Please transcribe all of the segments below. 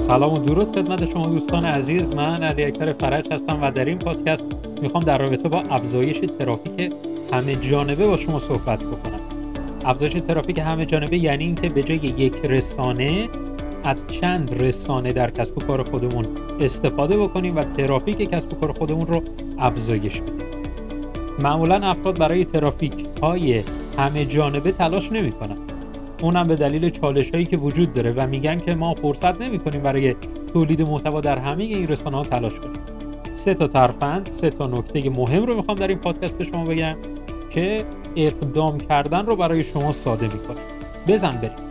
سلام و درود خدمت شما دوستان عزیز. من علی اکبر فرج هستم و در این پادکست می‌خوام در رابطه با افزایش ترافیک همه جانبه با شما صحبت بکنم. افزایش ترافیک همه جانبه یعنی اینکه به جای یک رسانه از چند رسانه در کسب و کار خودمون استفاده بکنیم و ترافیک کسب و کار خودمون رو افزایش بدیم. معمولا افراد برای ترافیک های همه جانبه تلاش نمی‌کنن. اونم به دلیل چالش هایی که وجود داره و میگن که ما فرصت نمی کنیم برای تولید محتوا در همه این رسانه ها تلاش کنیم. سه تا ترفند سه تا نکته مهم رو می‌خوام در این پادکست به شما بگم که اقدام کردن رو برای شما ساده می‌کنه. بزن بریم.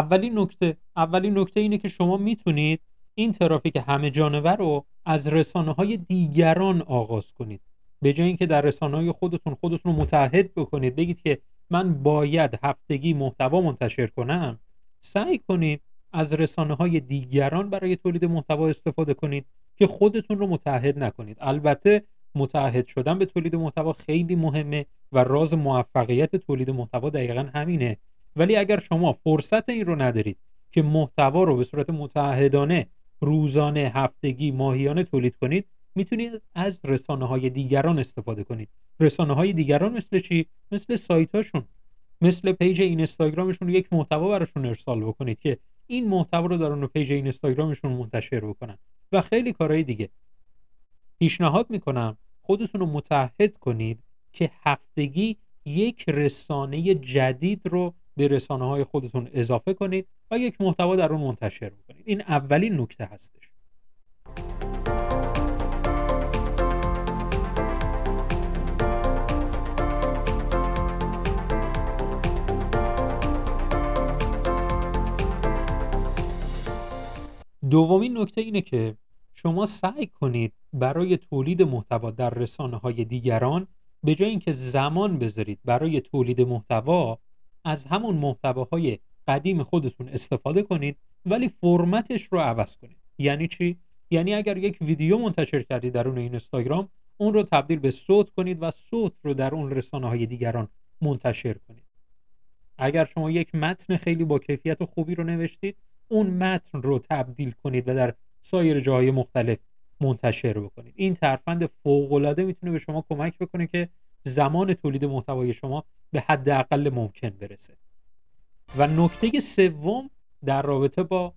اولین نکته اولین نکته اینه که شما می‌تونید این ترافیک همه جانبه رو از رسانه های دیگران آغاز کنید. به جای اینکه در رسانه های خودتون خودتون رو متحد بکنید بگید که من باید هفتگی محتوا منتشر کنم سعی کنید از رسانه های دیگران برای تولید محتوا استفاده کنید که خودتون رو متحد نکنید. البته متحد شدن به تولید محتوا خیلی مهمه و راز موفقیت تولید محتوا دقیقا همینه ولی اگر شما فرصت این رو ندارید که محتوا رو به صورت متعهدانه روزانه هفتگی ماهیانه تولید کنید می‌تونید از رسانه های دیگران استفاده کنید. رسانه های دیگران مثل چی؟ مثل سایت هاشون مثل پیج اینستاگرامشون یک محتوا براشون ارسال بکنید که این محتوا رو در اون پیج اینستاگرامشون منتشر بکنن. و خیلی کارهای دیگه. پیشنهاد می‌کنم خودتون رو متحد کنید که هفتگی یک رسانه جدید رو به رسانه های خودتون اضافه کنید و یک محتوا در اون منتشر بکنید. این اولین نکته هستش. دومین نکته اینه که شما سعی کنید برای تولید محتوا در رسانه های دیگران به جای اینکه زمان بذارید برای تولید محتوا از همون محتواهای قدیم خودتون استفاده کنید ولی فرمتش رو عوض کنید. یعنی چی؟ یعنی اگر یک ویدیو منتشر کردید در اون اینستاگرام اون رو تبدیل به صوت کنید و صوت رو در اون رسانه های دیگران منتشر کنید. اگر شما یک متن خیلی با کیفیت خوبی رو نوشتید اون متن رو تبدیل کنید و در سایر جاهای مختلف منتشر بکنید. این ترفند فوق العاده می‌تونه به شما کمک بکنه که زمان تولید محتوای شما به حداقل ممکن برسه. و نکته سوم در رابطه با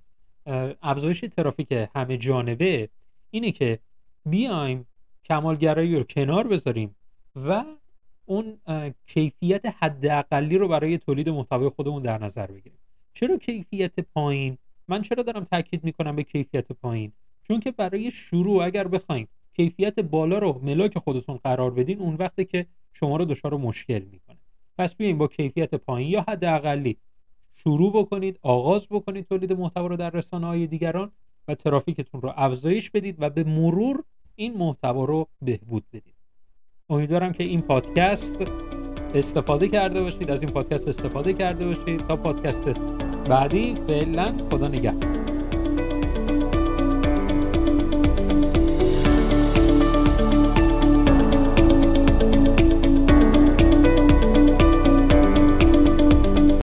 افزایش ترافیک همه جانبه اینه که بیایم کمالگرایی رو کنار بذاریم و اون کیفیت حداقلی رو برای تولید محتوای خودمون در نظر بگیریم. چرا کیفیت پایین؟ من چرا دارم تاکید می‌کنم به کیفیت پایین؟ چون که برای شروع اگر بخوایم کیفیت بالا رو ملاک خودتون قرار بدین اون وقتی که شما رو دچار مشکل می‌کنه. پس بیاین با کیفیت پایین یا حداقلی شروع بکنید آغاز بکنید تولید محتوا رو در رسانه های دیگران و ترافیکتون رو افزایش بدید و به مرور این محتوا رو بهبود بدید. امیدوارم که این پادکست استفاده کرده باشید. از این پادکست استفاده کرده باشید. تا پادکست بعدی فعلا خدا نگهدار.